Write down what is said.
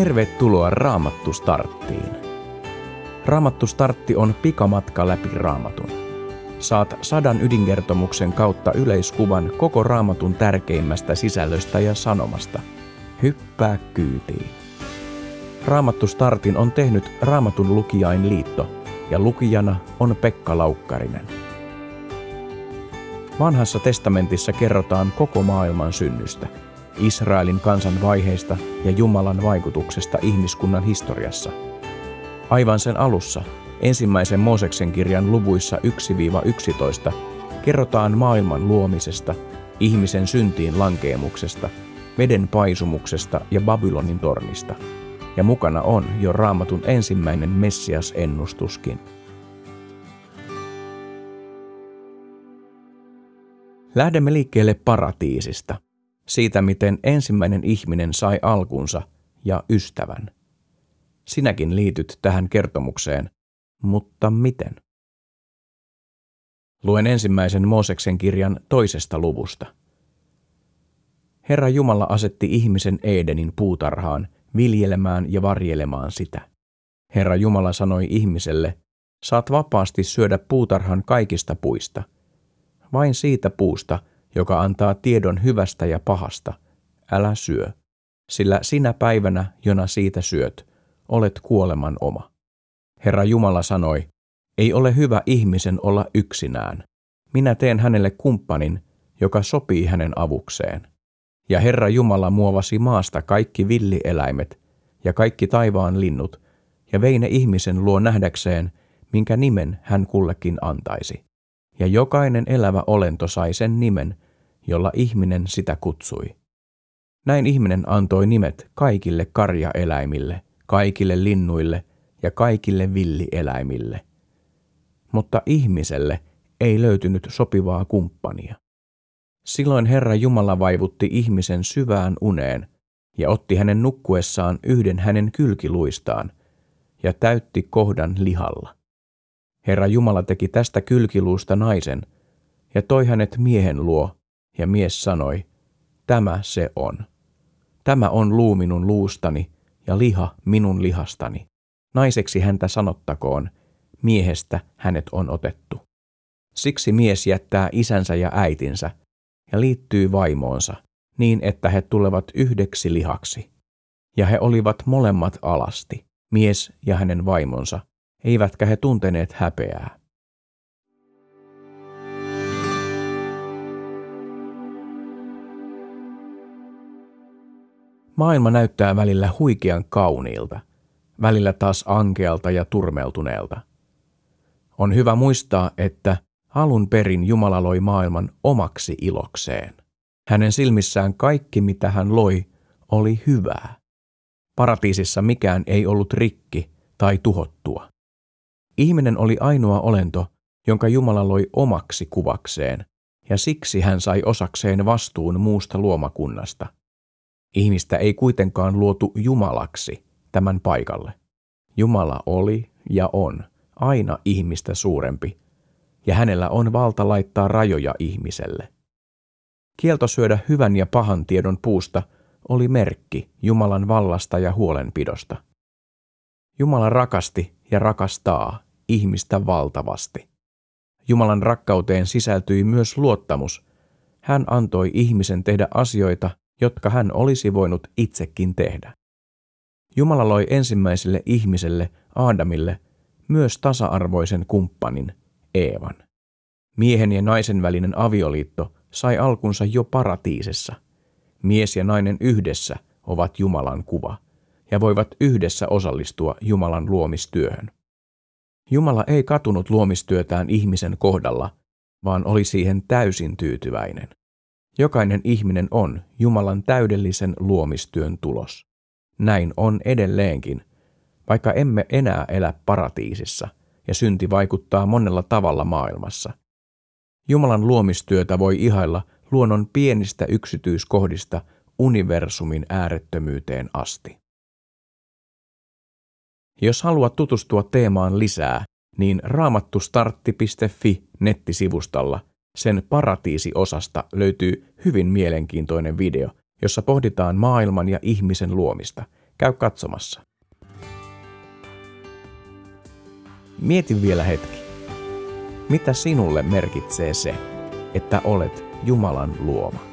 Tervetuloa Raamattu Starttiin. Raamattu Startti on pikamatka läpi Raamatun. Saat sadan ydinkertomuksen kautta yleiskuvan koko Raamatun tärkeimmästä sisällöstä ja sanomasta. Hyppää kyytiin. Raamattu Startin on tehnyt Raamatun lukijain liitto ja lukijana on Pekka Laukkarinen. Vanhassa testamentissa kerrotaan koko maailman synnystä – Israelin kansan vaiheista ja Jumalan vaikutuksesta ihmiskunnan historiassa. Aivan sen alussa, ensimmäisen Mooseksen kirjan luvuissa 1-11, kerrotaan maailman luomisesta, ihmisen syntiin lankeemuksesta, veden paisumuksesta ja Babylonin tornista. Ja mukana on jo raamatun ensimmäinen Messias-ennustuskin. Lähdemme liikkeelle paratiisista – siitä, miten ensimmäinen ihminen sai alkunsa ja ystävän. Sinäkin liityt tähän kertomukseen, mutta miten? Luen ensimmäisen Mooseksen kirjan toisesta luvusta. Herra Jumala asetti ihmisen Edenin puutarhaan viljelemään ja varjelemaan sitä. Herra Jumala sanoi ihmiselle, saat vapaasti syödä puutarhan kaikista puista. Vain siitä puusta, joka antaa tiedon hyvästä ja pahasta, älä syö, sillä sinä päivänä, jona siitä syöt, olet kuoleman oma. Herra Jumala sanoi, ei ole hyvä ihmisen olla yksinään. Minä teen hänelle kumppanin, joka sopii hänen avukseen. Ja Herra Jumala muovasi maasta kaikki villieläimet ja kaikki taivaan linnut, ja vei ne ihmisen luo nähdäkseen, minkä nimen hän kullekin antaisi ja jokainen elävä olento sai sen nimen, jolla ihminen sitä kutsui. Näin ihminen antoi nimet kaikille karjaeläimille, kaikille linnuille ja kaikille villieläimille. Mutta ihmiselle ei löytynyt sopivaa kumppania. Silloin Herra Jumala vaivutti ihmisen syvään uneen ja otti hänen nukkuessaan yhden hänen kylkiluistaan ja täytti kohdan lihalla. Herra Jumala teki tästä kylkiluusta naisen ja toi hänet miehen luo, ja mies sanoi, tämä se on. Tämä on luu minun luustani ja liha minun lihastani. Naiseksi häntä sanottakoon, miehestä hänet on otettu. Siksi mies jättää isänsä ja äitinsä ja liittyy vaimoonsa, niin että he tulevat yhdeksi lihaksi. Ja he olivat molemmat alasti, mies ja hänen vaimonsa, eivätkä he tunteneet häpeää. Maailma näyttää välillä huikean kauniilta, välillä taas ankealta ja turmeltuneelta. On hyvä muistaa, että alun perin Jumala loi maailman omaksi ilokseen. Hänen silmissään kaikki, mitä hän loi, oli hyvää. Paratiisissa mikään ei ollut rikki tai tuhottua. Ihminen oli ainoa olento, jonka Jumala loi omaksi kuvakseen, ja siksi hän sai osakseen vastuun muusta luomakunnasta. Ihmistä ei kuitenkaan luotu Jumalaksi tämän paikalle. Jumala oli ja on aina ihmistä suurempi, ja hänellä on valta laittaa rajoja ihmiselle. Kielto syödä hyvän ja pahan tiedon puusta oli merkki Jumalan vallasta ja huolenpidosta. Jumala rakasti ja rakastaa ihmistä valtavasti. Jumalan rakkauteen sisältyi myös luottamus. Hän antoi ihmisen tehdä asioita, jotka hän olisi voinut itsekin tehdä. Jumala loi ensimmäiselle ihmiselle, Aadamille, myös tasa-arvoisen kumppanin, Eevan. Miehen ja naisen välinen avioliitto sai alkunsa jo paratiisessa. Mies ja nainen yhdessä ovat Jumalan kuva ja voivat yhdessä osallistua Jumalan luomistyöhön. Jumala ei katunut luomistyötään ihmisen kohdalla, vaan oli siihen täysin tyytyväinen. Jokainen ihminen on Jumalan täydellisen luomistyön tulos. Näin on edelleenkin, vaikka emme enää elä paratiisissa ja synti vaikuttaa monella tavalla maailmassa. Jumalan luomistyötä voi ihailla luonnon pienistä yksityiskohdista universumin äärettömyyteen asti. Jos haluat tutustua teemaan lisää, niin raamattustartti.fi nettisivustalla sen paratiisiosasta löytyy hyvin mielenkiintoinen video, jossa pohditaan maailman ja ihmisen luomista. Käy katsomassa. Mieti vielä hetki. Mitä sinulle merkitsee se, että olet Jumalan luoma?